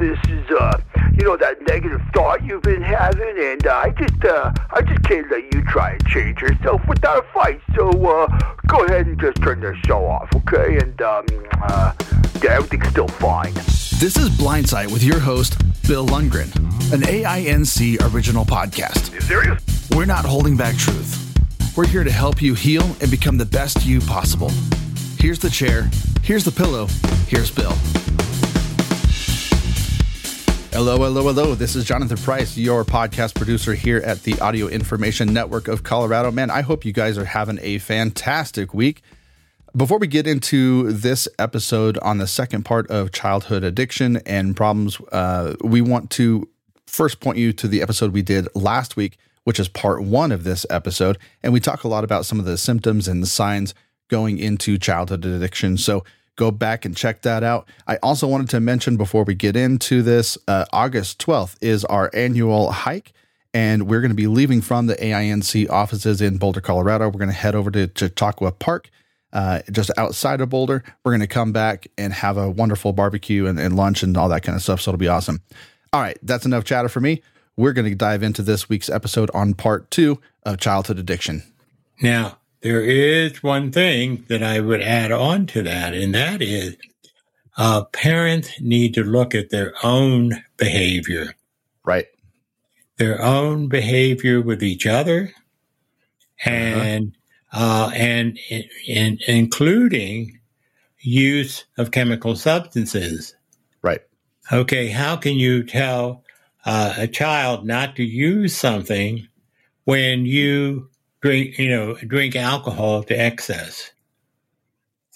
this is, uh, you know, that negative thought you've been having, and uh, I just, uh, I just can't let you try and change yourself without a fight. So, uh, go ahead and just turn the show off, okay? And, um, uh, yeah, everything's still fine. This is Blindsight with your host, Bill Lundgren, an AINC original podcast. You serious? We're not holding back truth. We're here to help you heal and become the best you possible. Here's the chair. Here's the pillow. Here's Bill. Hello, hello, hello. This is Jonathan Price, your podcast producer here at the Audio Information Network of Colorado. Man, I hope you guys are having a fantastic week. Before we get into this episode on the second part of childhood addiction and problems, uh, we want to first point you to the episode we did last week, which is part one of this episode. And we talk a lot about some of the symptoms and the signs going into childhood addiction. So go back and check that out. I also wanted to mention before we get into this, uh, August 12th is our annual hike. And we're going to be leaving from the AINC offices in Boulder, Colorado. We're going to head over to Chautauqua Park, uh, just outside of Boulder. We're going to come back and have a wonderful barbecue and, and lunch and all that kind of stuff. So it'll be awesome. All right, that's enough chatter for me. We're going to dive into this week's episode on part two of childhood addiction. Now, there is one thing that I would add on to that, and that is uh, parents need to look at their own behavior. Right. Their own behavior with each other and uh-huh. uh, and in, including use of chemical substances. Right. Okay, how can you tell uh, a child not to use something when you drink, you know, drink alcohol to excess.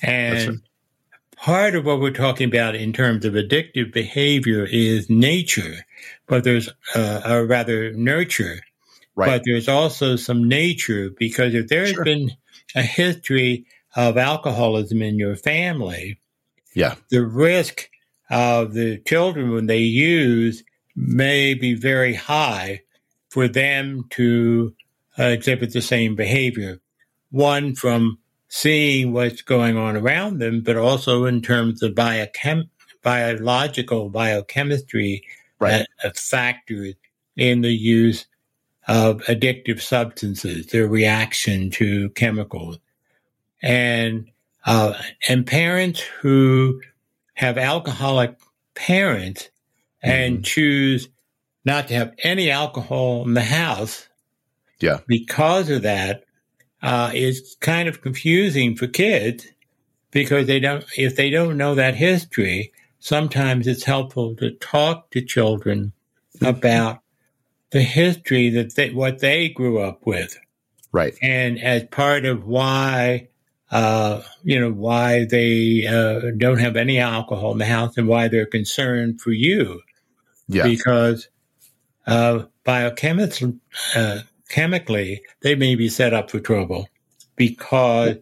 And right. part of what we're talking about in terms of addictive behavior is nature, but there's, uh, or rather nurture. Right. But there's also some nature because if there's sure. been a history of alcoholism in your family, yeah, the risk of the children when they use may be very high for them to uh, exhibit the same behavior. One from seeing what's going on around them, but also in terms of biochem- biological biochemistry right. uh, factors in the use of addictive substances, their reaction to chemicals, and uh, and parents who have alcoholic parents and mm-hmm. choose not to have any alcohol in the house yeah. Because of that, uh, it's kind of confusing for kids because they don't, if they don't know that history, sometimes it's helpful to talk to children mm-hmm. about the history that they, what they grew up with. Right. And as part of why, uh, you know, why they uh, don't have any alcohol in the house and why they're concerned for you. Yeah. Because uh, biochemists, uh, chemically, they may be set up for trouble because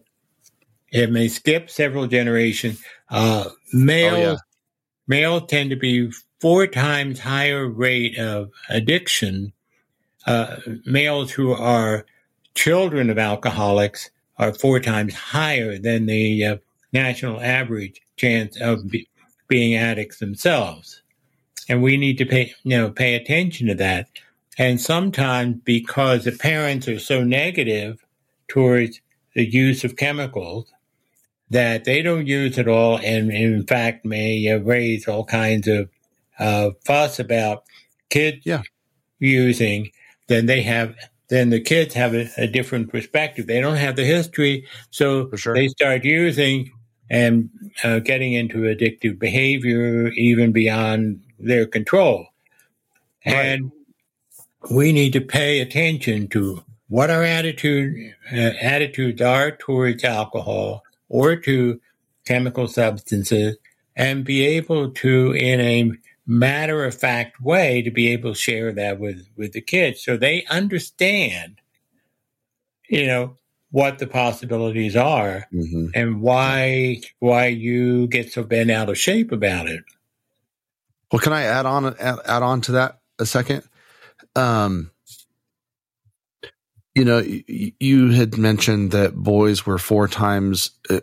it may skip several generations. Uh, males, oh, yeah. males tend to be four times higher rate of addiction. Uh, males who are children of alcoholics are four times higher than the uh, national average chance of be- being addicts themselves. And we need to pay, you know, pay attention to that. And sometimes because the parents are so negative towards the use of chemicals that they don't use at all and in fact may uh, raise all kinds of uh, fuss about kids yeah. using, then they have then the kids have a, a, different perspective. They don't have the history, so sure. they start using and uh, getting into addictive behavior even beyond their control. Right. And we need to pay attention to what our attitude uh, attitudes are towards alcohol or to chemical substances and be able to in a matter of fact way to be able to share that with with the kids so they understand you know what the possibilities are mm-hmm. and why why you get so bent out of shape about it well can i add on add, add on to that a second um, you know, you had mentioned that boys were four times uh,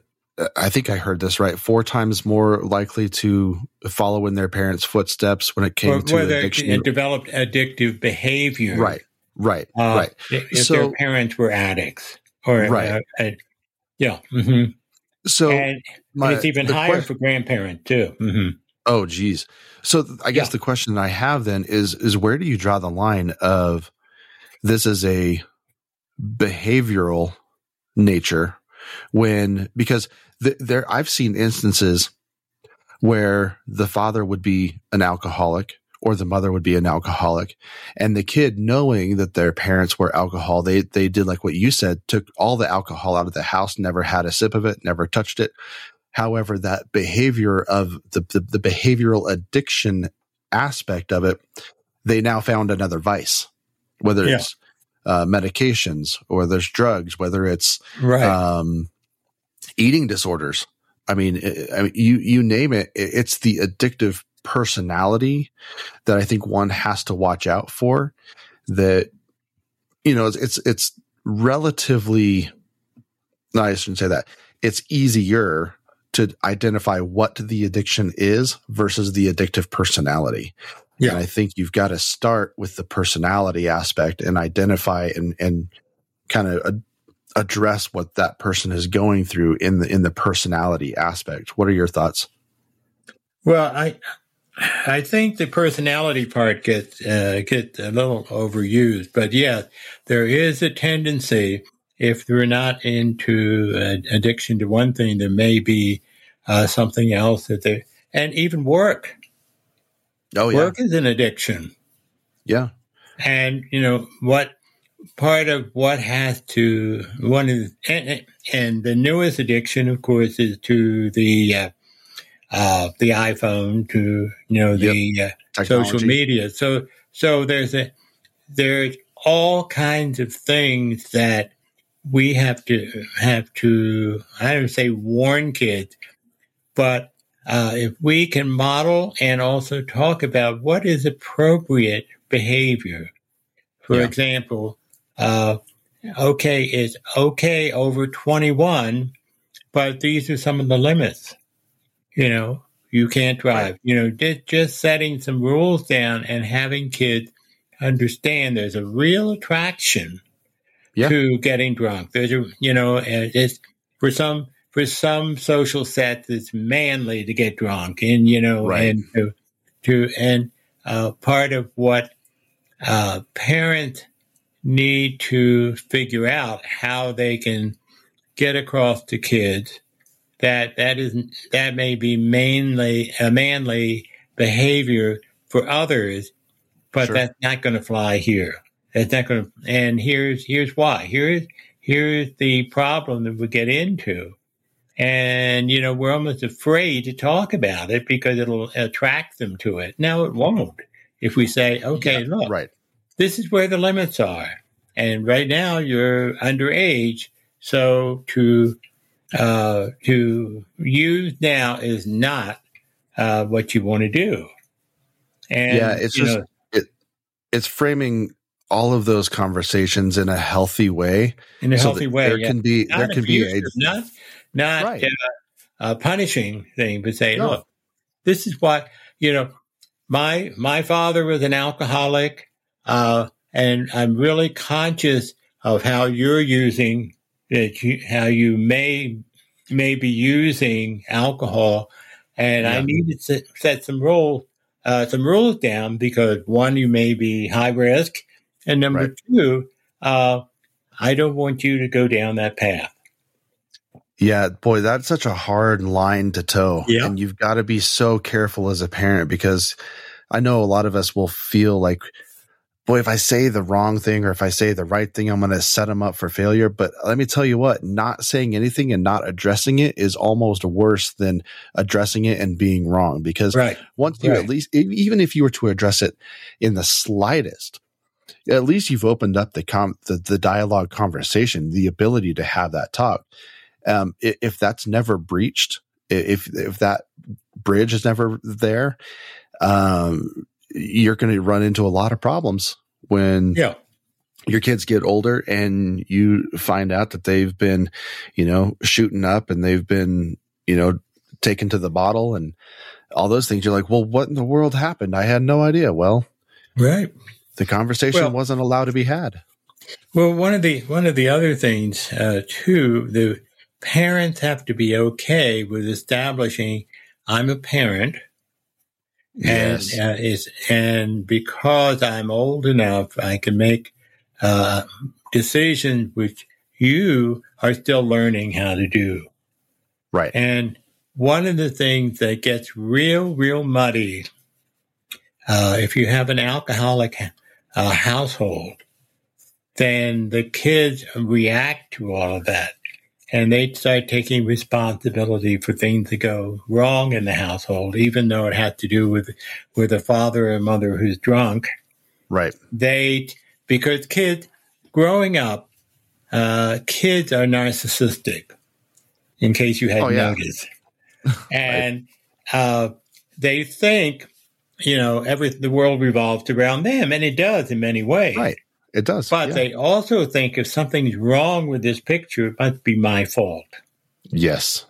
I think I heard this right. Four times more likely to follow in their parents' footsteps when it came Or to addiction. it developed addictive behavior. right, right, Uh, right. If So- their parents were addicts. Or, Right. uh, uh, yeah. hmm So and, my, and it's even higher que- for grandparents, too. hmm Oh, geez. So I guess Yeah. the question that I have then is is where do you draw the line of this is a behavioral nature when because th- there I've seen instances where the father would be an alcoholic or the mother would be an alcoholic and the kid knowing that their parents were alcohol they they did like what you said took all the alcohol out of the house never had a sip of it never touched it however that behavior of the the, the behavioral addiction aspect of it they now found another vice whether Yeah. it's uh, medications or there's drugs whether it's Right. um, eating disorders. I mean, I I mean, you you name it. it- It's the addictive personality that I think one has to watch out for. That you know, it's it's, it's relatively. No, I shouldn't say that. It's easier to identify what the addiction is versus the addictive personality. Yeah. And I think you've got to start with the personality aspect and identify and and kind of address what that person is going through in the in the personality aspect. What are your thoughts? Well, I I think the personality part gets uh, gets a little overused, but yeah, there is a tendency if they're not into uh, addiction to one thing, there may be uh, something else that they and even work. Oh yeah, Work is an addiction, yeah, and you know what part of what has to one is and, and the newest addiction, of course, is to the uh, uh, the iPhone, to you know the uh, social media. So so there's a there's all kinds of things that we have to have to I don't say warn kids, but uh, if we can model and also talk about what is appropriate behavior. For Yeah. example, uh, okay, it's okay over 21, but these are some of the limits. You know, you can't drive. You know, just, just setting some rules down and having kids understand there's a real attraction Yeah. to getting drunk. There's a, you know, and it's for some for some social sets, it's manly to get drunk, and you know, Right. and to to and uh, part of what uh, parents need to figure out how they can get across to kids that that is that may be mainly a manly behavior for others, but Sure. that's not going to fly here. That's not going to. And here's here's why. Here's here's the problem that we get into. And, you know, we're almost afraid to talk about it because it'll attract them to it. Now, it won't. If we say, okay, look, right. this is where the limits are. And right now you're underage. So to, uh, to use now is not, uh, what you want to do. And, yeah, it's just know, it, it's framing all of those conversations in a healthy way. in a so healthy way. there yeah. can be not there can be a not not Right. uh, a punishing thing, but say, No. look, this is what you know. My my father was an alcoholic, uh, and I'm really conscious of how you're using that you how you may may be using alcohol, and I Yeah. need to set, set some rules. Uh, some rules down because one, you may be high risk, and number Right. two, uh, I don't want you to go down that path. Yeah, boy, that's such a hard line to toe. Yeah. And you've got to be so careful as a parent because I know a lot of us will feel like, boy, if I say the wrong thing or if I say the right thing, I'm going to set them up for failure. But let me tell you what, not saying anything and not addressing it is almost worse than addressing it and being wrong because Right. once you Right. at least, even if you were to address it in the slightest, at least you've opened up the com the, the dialogue conversation, the ability to have that talk. Um, if that's never breached, if if that bridge is never there, um, you're going to run into a lot of problems when Yeah. your kids get older and you find out that they've been, you know, shooting up and they've been, you know, taken to the bottle and all those things. You're like, well, what in the world happened? I had no idea. Well, right. The conversation Well- wasn't allowed to be had. Well, one of the one of the other things uh, too, the parents have to be okay with establishing I'm a parent, and Yes. uh, is and because I'm old enough, I can make uh, decisions which you are still learning how to do. Right. And one of the things that gets real, real muddy, uh, if you have an alcoholic uh, household, then the kids react to all of that. And they start taking responsibility for things that go wrong in the household, even though it has to do with, with a father or mother who's drunk Right. they because kids growing up uh, kids are narcissistic in case you hadn't Oh, yeah. noticed and uh, they think you know every the world revolves around them and it does in many ways Right. It does. but yeah. they also think if something's wrong with this picture it must be my fault yes.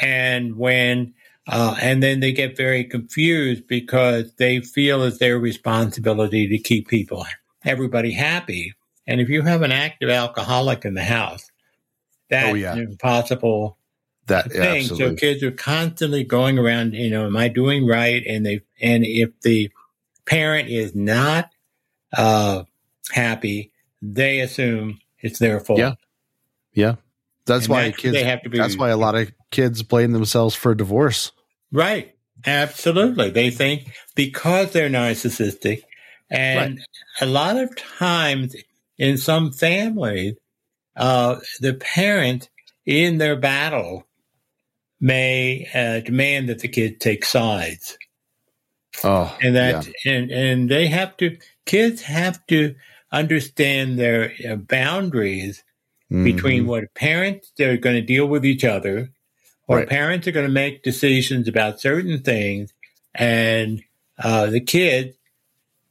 and when uh, and then they get very confused because they feel it's their responsibility to keep people everybody happy and if you have an active alcoholic in the house that's Oh, yeah. an impossible That thing absolutely. so kids are constantly going around you know am i doing right and they and if the parent is not uh happy they assume it's their fault Yeah. Yeah. That's And why that's- kids they have to be that's why a lot of kids blame themselves for divorce. Right. Absolutely. They think because they're narcissistic. And a lot of times in some families, uh, the parent in their battle may uh, demand that the kid take sides. Oh. And that, and, and they have to, kids have to understand their uh, boundaries yeah. between what parents they're going to deal with each other or Right. parents are going to make decisions about certain things and uh, the kids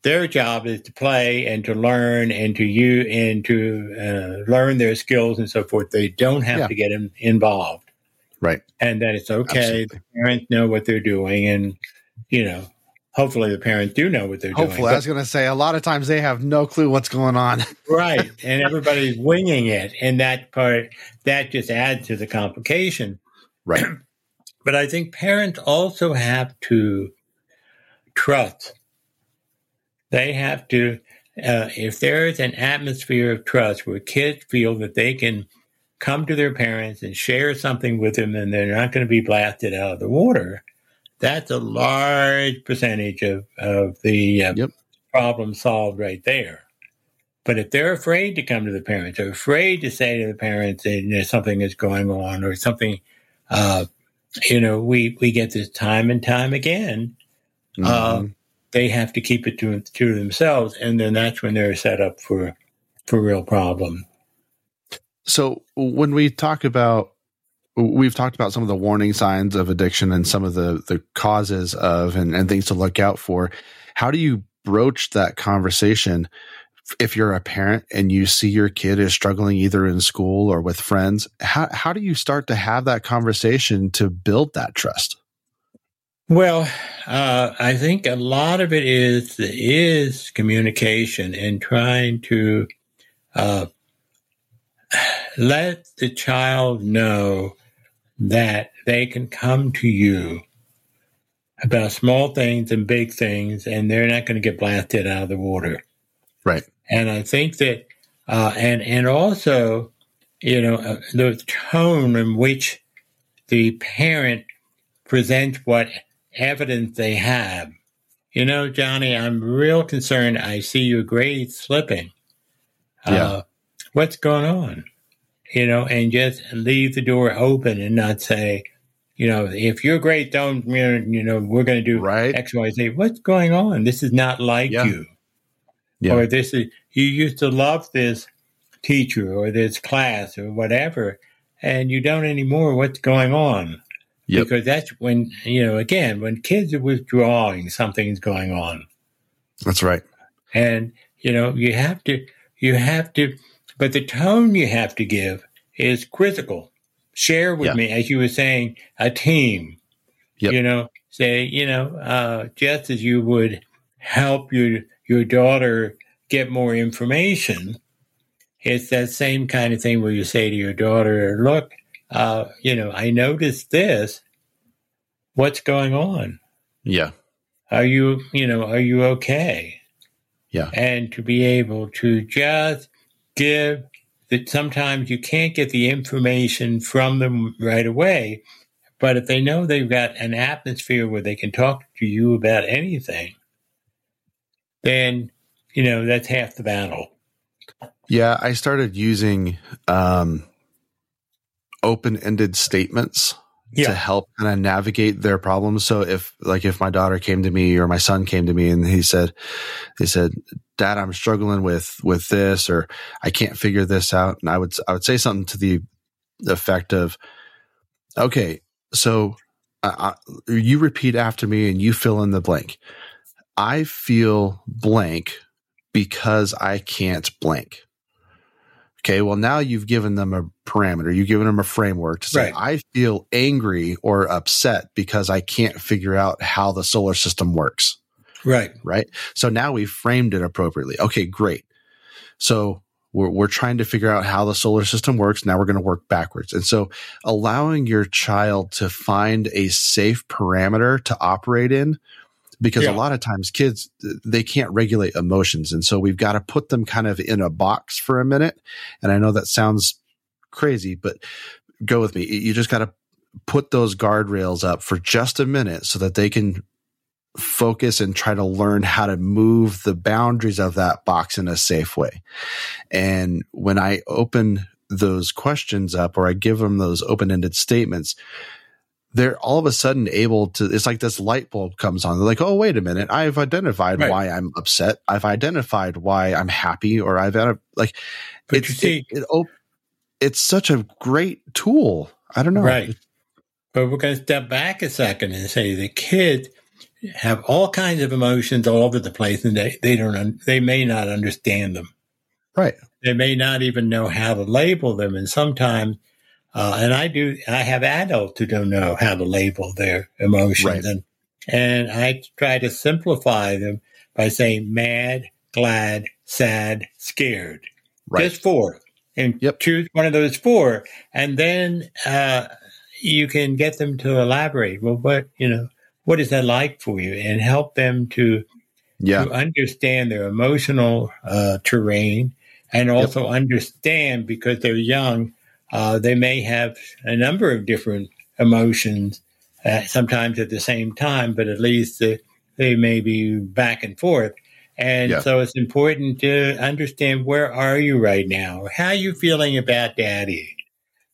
their job is to play and to learn and to you and to uh, learn their skills and so forth they don't have Yeah. to get in, involved Right. and that it's okay Absolutely. the parents know what they're doing and you know hopefully the parents do know what they're Hopefully, doing I was going to say a lot of times they have no clue what's going on. right and everybody's winging it and that part that just adds to the complication Right. but i think parents also have to trust they have to uh, if there is an atmosphere of trust where kids feel that they can come to their parents and share something with them and they're not going to be blasted out of the water that's a large percentage of, of the uh, Yep. problem solved right there but if they're afraid to come to the parents or afraid to say to the parents that you know, something is going on or something, uh, you know, we, we get this time and time again. Uh, Mhm. They have to keep it to, to themselves. And then that's when they're set up for, for real problems. So when we talk about we've talked about some of the warning signs of addiction and some of the the causes of and, and things to look out for. How do you broach that conversation if you're a parent and you see your kid is struggling either in school or with friends? How how do you start to have that conversation to build that trust? Well, uh, I think a lot of it is is communication and trying to uh, let the child know that they can come to you about small things and big things, and they're not going to get blasted out of the water. Right. And I think that, uh, and and also, you know, uh, the tone in which the parent presents what evidence they have. You know, Johnny, I'm real concerned. I see your grades slipping. Yeah. Uh, what's going on? You know, and just leave the door open and not say, you know, if you're great, don't, you know, we're going to do Right. X, Y, Z. What's going on? This is not like Yeah. you. Yeah. Or this is, you used to love this teacher or this class or whatever, and you don't anymore. What's going on? Yep. Because that's when, you know, again, when kids are withdrawing, something's going on. That's right. And, you know, you have to, you have to, but the tone you have to give is critical. Share with Yeah. me, as you were saying, a team. Yep. You know, say, you know, uh, just as you would help your your daughter get more information, it's that same kind of thing where you say to your daughter, "Look, uh, you know, I noticed this. What's going on? Yeah. Are you, you know, are you okay?" Yeah. and to be able to just give that sometimes you can't get the information from them right away. But if they know they've got an atmosphere where they can talk to you about anything, then, you know, that's half the battle. Yeah, I started using um, open-ended statements to help kind of navigate their problems. So if like if my daughter came to me or my son came to me and he said he said, "Dad, I'm struggling with with this or I can't figure this out." And I would I would say something to the effect of, "Okay, so uh, you repeat after me and you fill in the blank. I feel blank because I can't blank." Okay, well now you've given them a parameter, you've given them a framework to say, Right. I feel angry or upset because I can't figure out how the solar system works. Right. Right. So now we've framed it appropriately. Okay, great. So we're, we're trying to figure out how the solar system works. Now we're going to work backwards. And so allowing your child to find a safe parameter to operate in because Yeah. a lot of times kids they can't regulate emotions. And so we've got to put them kind of in a box for a minute. And i know that sounds crazy but go with me. You just got to put those guardrails up for just a minute so that they can focus and try to learn how to move the boundaries of that box in a safe way. And when i open those questions up or i give them those open-ended statements they're all of a sudden able to it's like this light bulb comes on. They're like oh wait a minute. I've identified Right. why i'm upset. I've identified why i'm happy or i've had a, like But it's you see, it, it op- it's such a great tool. I don't know. Right. But we're going to step back a second and say the kids have all kinds of emotions all over the place, and they, they don't un- they may not understand them. right. They may not even know how to label them, and sometimes, uh, and I do. I have adults who don't know how to label their emotions, Right. and and I try to simplify them by saying mad, glad, sad, scared. right Just four. And Yep. choose one of those four. And then uh, you can get them to elaborate. Well, what, you know, what is that like for you? And help them to, yeah to understand their emotional uh, terrain and also understand because they're young, uh, they may have a number of different emotions, uh, sometimes at the same time, but at least uh, they may be back and forth. And Yeah. so it's important to understand where are you right now? How are you feeling about daddy?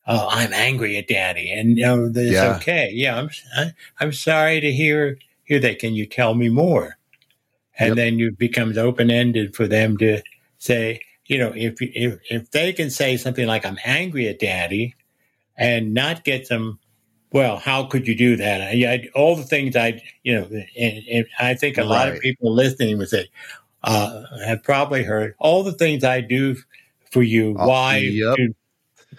Oh, I'm angry at daddy, and you know that's Yeah. okay. Yeah, I'm I, I'm sorry to hear hear that. Can you tell me more? And Yep. then it becomes open ended for them to say, you know, if if if they can say something like "I'm angry at daddy," and not get them, well, how could you do that? I, I, all the things I, you know, and, and I think a lot of people listening would say, uh, have probably heard all the things I do for you. Uh, why yep. do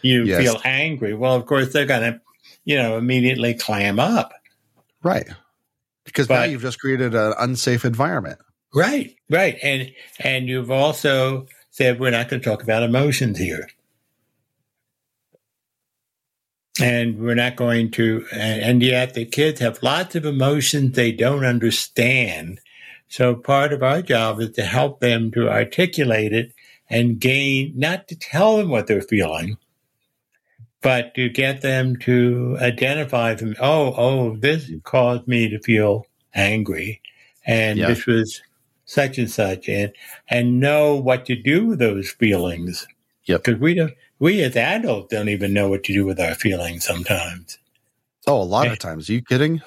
you Yes. feel angry? Well, of course, they're going to, you know, immediately clam up. right because now you've just created an unsafe environment Right, right, and and you've also said we're not going to talk about emotions here, and we're not going to, and, yet the kids have lots of emotions they don't understand. So part of our job is to help them to articulate it and gain, not to tell them what they're feeling, but to get them to identify them. Oh, oh, this caused me to feel angry, and Yeah. this was such and such, and and know what to do with those feelings. Yep. Because we don't, we as adults don't even know what to do with our feelings sometimes. oh a lot of times are you kidding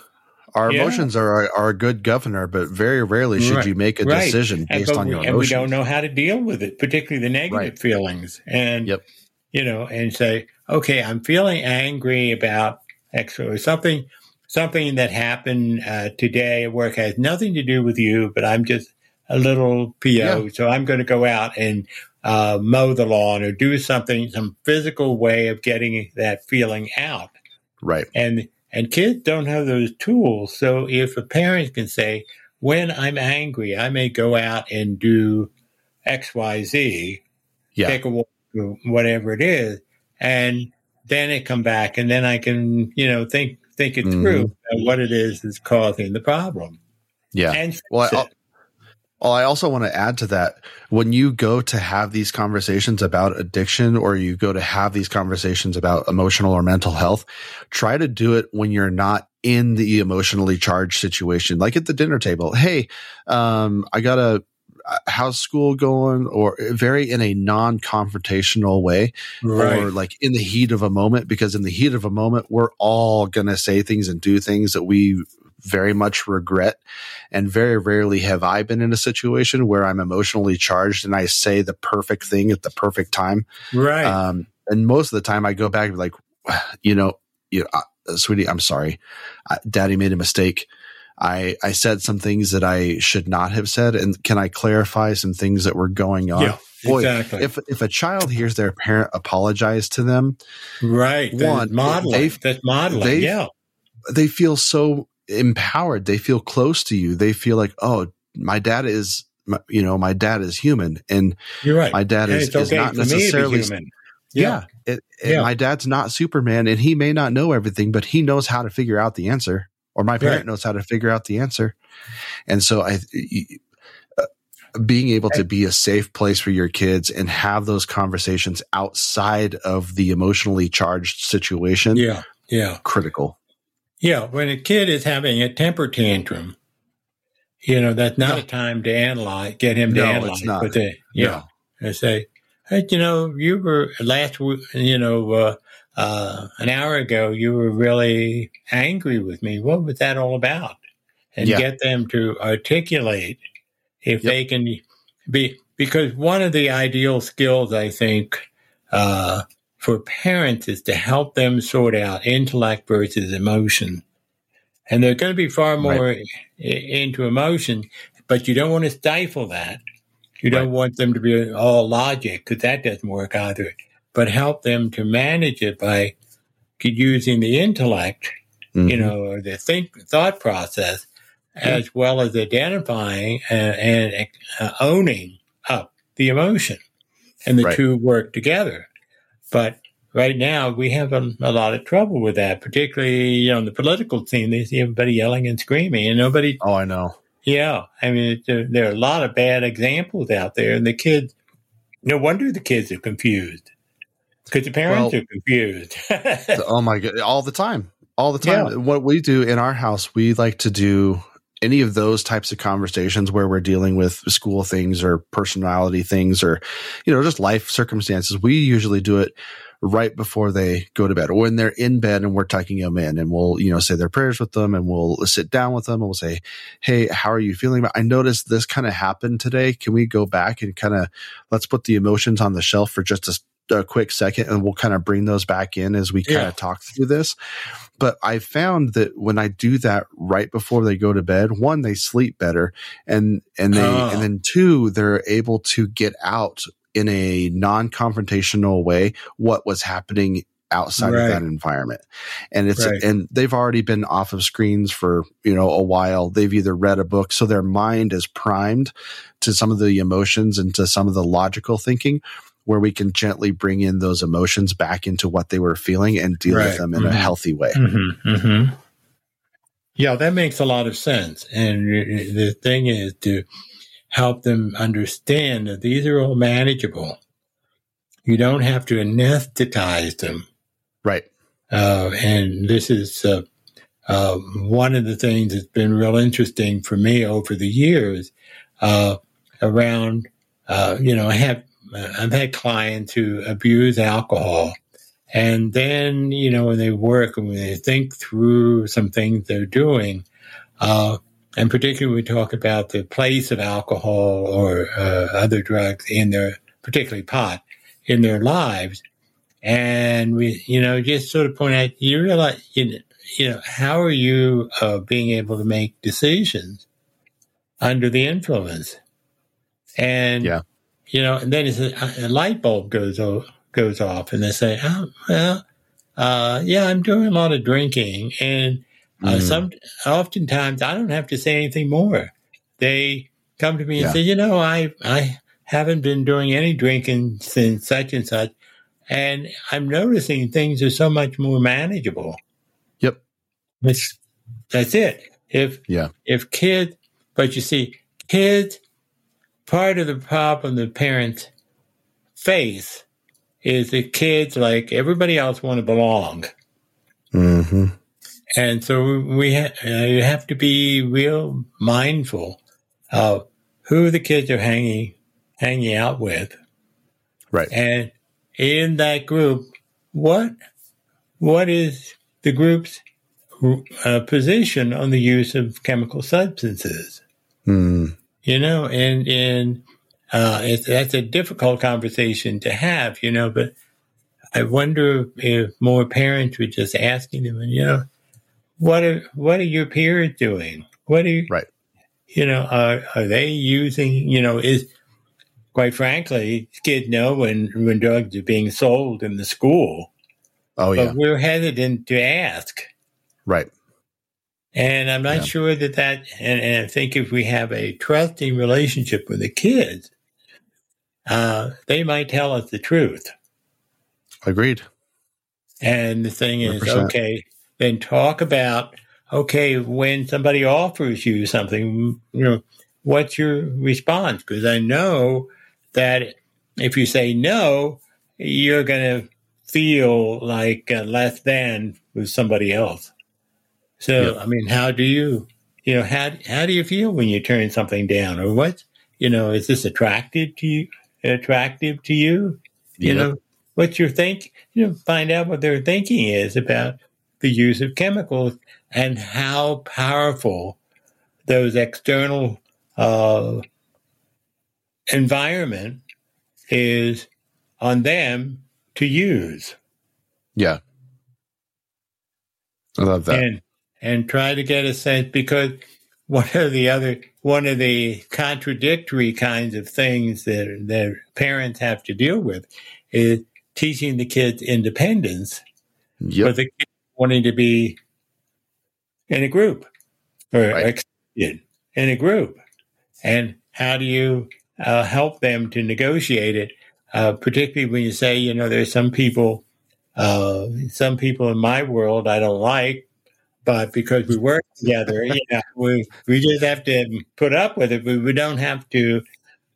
our Yeah. emotions are are a good governor but very rarely should Right. you make a Right. decision And, based but on we, your and we don't know how to deal with it, particularly the negative Right. feelings. And Yep. you know, and say, okay, I'm feeling angry about X or something, something that happened uh, today at work has nothing to do with you, but I'm just a little PO, Yeah. so I'm going to go out and uh, mow the lawn or do something, some physical way of getting that feeling out. Right. And and kids don't have those tools. So if a parent can say, when I'm angry, I may go out and do X, Y, Z, Yeah. take a walk, whatever it is, and then it come back, and then I can, you know, think think it through what it is that's causing the problem. Yeah. And Well, I, well, I also want to add to that when you go to have these conversations about addiction or you go to have these conversations about emotional or mental health, try to do it when you're not in the emotionally charged situation, like at the dinner table. Hey, um, I got a, how's school going or very in a non-confrontational way or like in the heat of a moment because in the heat of a moment we're all going to say things and do things that we very much regret and very rarely have i been in a situation where i'm emotionally charged and i say the perfect thing at the perfect time Right. um, and most of the time i go back and be like you know you know, uh, sweetie i'm sorry uh, daddy made a mistake I, I said some things that I should not have said, and can I clarify some things that were going on? yeah. boy, exactly. If if a child hears their parent apologize to them, right. One, modeling. they've- That's modeling. they've- yeah. they feel so empowered. They feel close to you. They feel like, oh, my dad is, my- you know, my dad is human, and You're right. my dad is, it's is not for me to be necessarily. human. Yeah, it, and Yeah. my dad's not Superman, and he may not know everything, but he knows how to figure out the answer, or my parent Right. knows how to figure out the answer. And so, I, uh, being able to be a safe place for your kids and have those conversations outside of the emotionally charged situation, Yeah. Yeah. critical. Yeah, when a kid is having a temper tantrum, you know, that's not No. a time to analyze, get him to No, analyze. it's not. But they, yeah, and say, hey, you know, you were last, you know, uh, uh, an hour ago, you were really angry with me. What was that all about? And Yeah. get them to articulate if Yep. they can be, because one of the ideal skills, I think, uh, for parents is to help them sort out intellect versus emotion. And they're going to be far more i- into emotion, but you don't want to stifle that. You don't want them to be all logic because that doesn't work either. But help them to manage it by using the intellect, you Mhm. know, or the think thought process, as well as identifying and, and uh, owning up the emotion, and the Right. two work together. But right now we have a, a lot of trouble with that, particularly you know, on the political scene. They see everybody yelling and screaming, and nobody. Oh, I know. Yeah, I mean, there, uh, there are a lot of bad examples out there, and the kids. No wonder the kids are confused because the parents Well- are confused. oh my god all the time all the time Yeah. what we do in our house we like to do any of those types of conversations where we're dealing with school things or personality things or you know just life circumstances we usually do it right before they go to bed or when they're in bed and we're tucking them in and we'll you know say their prayers with them and we'll sit down with them and we'll say hey how are you feeling But i noticed this kind of happened today can we go back and kind of let's put the emotions on the shelf for just a a quick second and we'll kind of bring those back in as we kind Yeah. of talk through this. But I found that when I do that right before they go to bed, one, they sleep better and, and they, Ah. and then two, they're able to get out in a non-confrontational way what was happening outside Right. of that environment. And it's, Right. and they've already been off of screens for, you know, a while. They've either read a book. So their mind is primed to some of the emotions and to some of the logical thinking where we can gently bring in those emotions back into what they were feeling and deal with them in a Mhm. healthy way. Mm-hmm, mm-hmm. Yeah, that makes a lot of sense. And the thing is to help them understand that these are all manageable. You don't have to anesthetize them. Right. Uh, and this is uh, uh, one of the things that's been real interesting for me over the years uh, around, uh, you know, I have, I've had clients who abuse alcohol. And then, you know, when they work and when they think through some things they're doing, uh, and particularly we talk about the place of alcohol or uh, other drugs in their, particularly pot, in their lives, and we, you know, just sort of point out, you realize, you know, you know how are you uh, being able to make decisions under the influence? And Yeah. You know, and then a, a light bulb goes goes off, and they say, "Oh, well, uh, yeah, I'm doing a lot of drinking, and uh, mm. some oftentimes I don't have to say anything more. They come to me and say, you know, I I haven't been doing any drinking since such and such, and I'm noticing things are so much more manageable. Yep, it's that's it. If yeah, if kids, but you see, kids, part of the problem the parents face is that kids, like everybody else, want to belong. Mm-hmm. And so we ha- uh, you have to be real mindful of who the kids are hanging hanging out with, right? And in that group, what what is the group's uh, position on the use of chemical substances? Mm. You know, and and uh, it's, that's a difficult conversation to have, you know, but I wonder if more parents were just asking them, you know, what are, what are your peers doing? What are you, right. you know, are, are they using, you know, is, quite frankly, kids know when, when drugs are being sold in the school. Oh, yeah. But we're hesitant to ask. Right. And I'm not yeah. sure that that, and, and I think if we have a trusting relationship with the kids, uh, they might tell us the truth. Agreed. And the thing is, 100%. okay, then talk about, okay, when somebody offers you something, you know, what's your response? Because I know that if you say no, you're going to feel like uh, less than with somebody else. So, I mean, how do you, you know, how, how do you feel when you turn something down or what, you know, is this attractive to you? attractive to you. You know, what you're think, you know, find out what their thinking is about the use of chemicals and how powerful those external uh, environment is on them to use. Yeah. I love that. And and try to get a sense because one of the other one of the contradictory kinds of things that that parents have to deal with is teaching the kids independence, yep. but the kids wanting to be in a group or right. in a group, and how do you uh, help them to negotiate it? Uh, particularly when you say, you know, there's some people, uh, some people in my world I don't like, but because we work together, know, we we just have to put up with it. But we don't have to,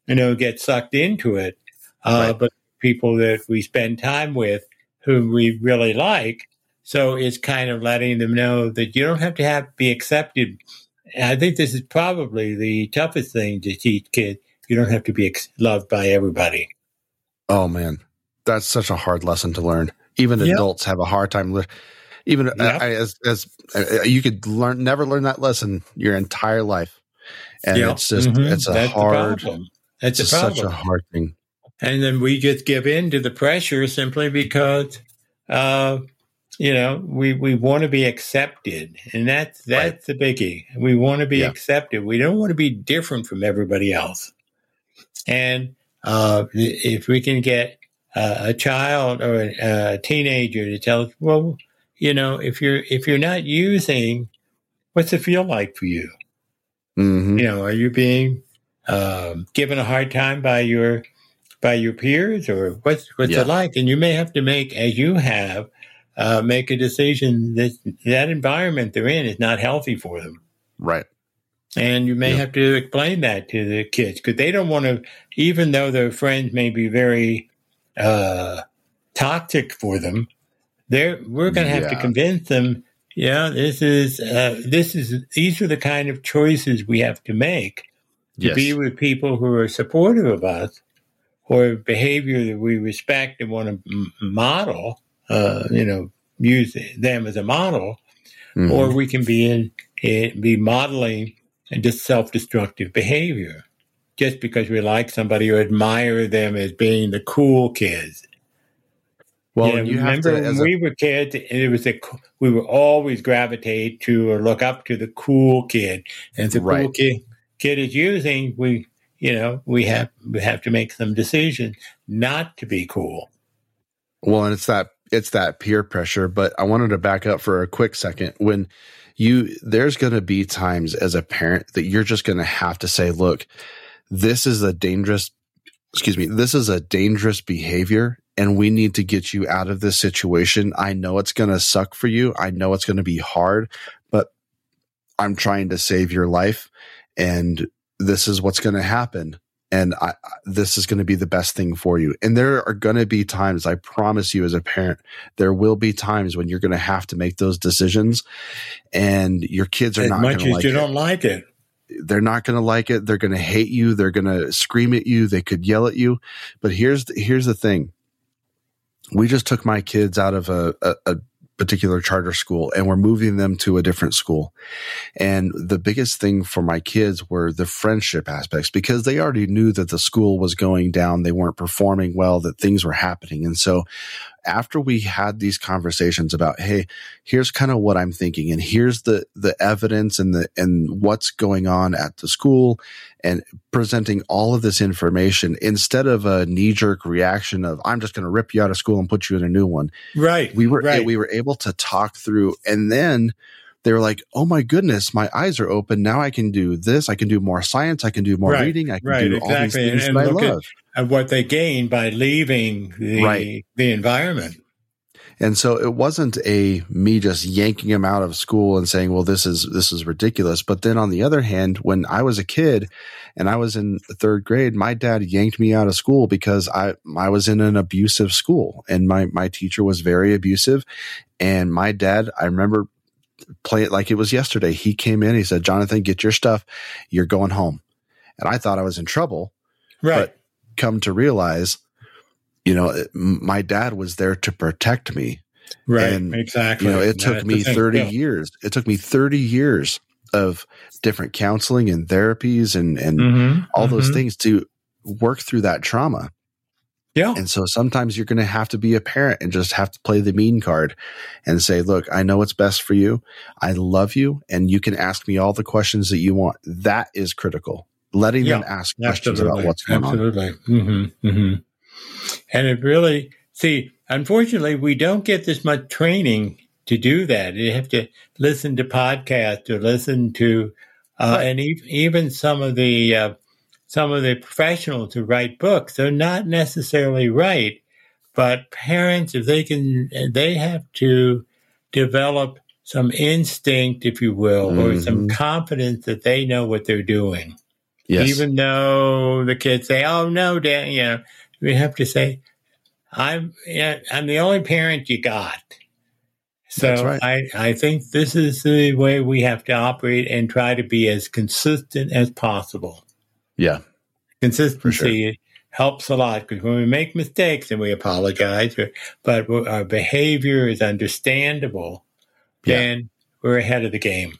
you know, get sucked into it. Uh, right. But people that we spend time with, who we really like, so it's kind of letting them know that you don't have to have be accepted. And I think this is probably the toughest thing to teach kids. You don't have to be ex- loved by everybody. Oh man, that's such a hard lesson to learn. Even yep. adults have a hard time. Le- even yep. I, as as uh, you could learn, never learn that lesson your entire life, and yep. it's just mm-hmm. it's a That's hard. It's, it's such a hard thing. And then we just give in to the pressure simply because, uh, you know, we, we want to be accepted, and that's that's right. the biggie. We want to be yeah. accepted. We don't want to be different from everybody else. And uh, if we can get uh, a child or a, a, teenager to tell us, well, you know, if you're if you're not using, what's it feel like for you? Mm-hmm. You know, are you being um, given a hard time by your by your peers, or what's what's yeah. it like? And you may have to make, as you have, uh, make a decision that that environment they're in is not healthy for them. Right. And you may yeah. have to explain that to the kids because they don't want to, even though their friends may be very uh, toxic for them, they're, we're going to have yeah. to convince them, yeah, this is, uh, this is, these are the kind of choices we have to make to yes. be with people who are supportive of us or behavior that we respect and want to model, uh, you know, use them as a model, mm-hmm. or we can be in, in be modeling just self-destructive behavior just because we like somebody or admire them as being the cool kids well, know, you remember to, when a, we were kids, it was a we were always gravitate to or look up to the cool kid, and if the right. cool kid kid is using, we you know, we have we have to make some decision not to be cool. Well, and it's that it's that peer pressure, but I wanted to back up for a quick second. When you there's going to be times as a parent that you're just going to have to say, look, this is a dangerous excuse me, this is a dangerous behavior and we need to get you out of this situation. I know it's going to suck for you. I know it's going to be hard, but I'm trying to save your life and this is what's going to happen. And I, this is going to be the best thing for you. And there are going to be times, I promise you as a parent, there will be times when you're going to have to make those decisions and your kids are as not much as like you it don't like it. they're not going to like it. They're going to hate you. They're going to scream at you. They could yell at you. But here's the, here's the thing. We just took my kids out of a, a, a particular charter school and we're moving them to a different school. And the biggest thing for my kids were the friendship aspects because they already knew that the school was going down. They weren't performing well, that things were happening. And so after we had these conversations about, Hey, here's kind of what I'm thinking and here's the, the evidence and the, and what's going on at the school and presenting all of this information instead of a knee jerk reaction of, I'm just going to rip you out of school and put you in a new one Right. we were right. we were able to talk through and then they were like oh my goodness my eyes are open. Now i can do this. I can do more science. I can do more Right, reading. I can right, do all these things And- that i and look at- love. and what they gain by leaving the Right. the environment. and so it wasn't a me just yanking him out of school and saying well this is this is ridiculous. But then on the other hand when i was a kid and i was in third grade my dad yanked me out of school because i i was in an abusive school and my my teacher was very abusive. And my dad i remember play it like it was yesterday. He came in, he said, Jonathan, get your stuff. You're going home. And I thought I was in trouble. Right. Come to realize, you know, it- my dad was there to protect me. right. and, exactly. You know, it took me 30 Yeah. years. It took me 30 years of different counseling and therapies and, and Mhm, all those mhm. things to work through that trauma. Yeah. And so sometimes you're going to have to be a parent and just have to play the mean card and say, look, I know what's best for you. I love you. And you can ask me all the questions that you want. That is critical. Letting them ask questions about what's going on. Absolutely. Mm-hmm, mm-hmm. And it really, see, unfortunately, we don't get this much training to do that. You have to listen to podcasts or listen to, uh, and e- even some of the, uh, some of the professionals who write books, they're not necessarily right, but parents, if they can, they have to develop some instinct, if you will, or some Mhm. confidence that they know what they're doing Yes. even though the kids say, "Oh no, Dad," you know, we have to say, "I'm I'm the only parent you got." So right. I I think this is the way we have to operate and try to be as consistent as possible. Yeah. Consistency helps a lot because when we make mistakes and we apologize, but our behavior is understandable, Yeah. then we're ahead of the game.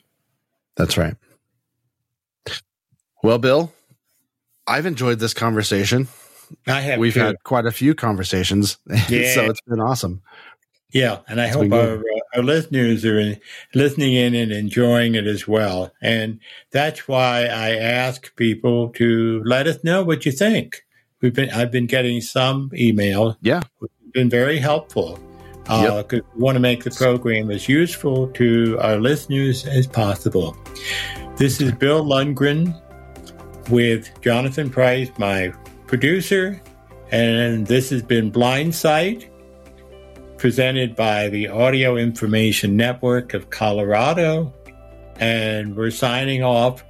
That's right. Well, Bill, I've enjoyed this conversation. I have We've to- had quite a few conversations. Yeah. so it's been awesome. Yeah, and I It's hope our, uh, our listeners are in, listening in and enjoying it as well. And that's why I ask people to let us know what you think. We've been I've been getting some email. Yeah. been very helpful. Uh, because we want to make the program as useful to our listeners as possible. This is Bill Lundgren with Jonathan Price, my producer, and this has been Blind Sight presented by the Audio Information Network of Colorado. And we're signing off,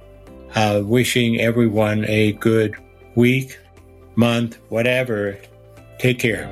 uh, wishing everyone a good week, month, whatever. Take care.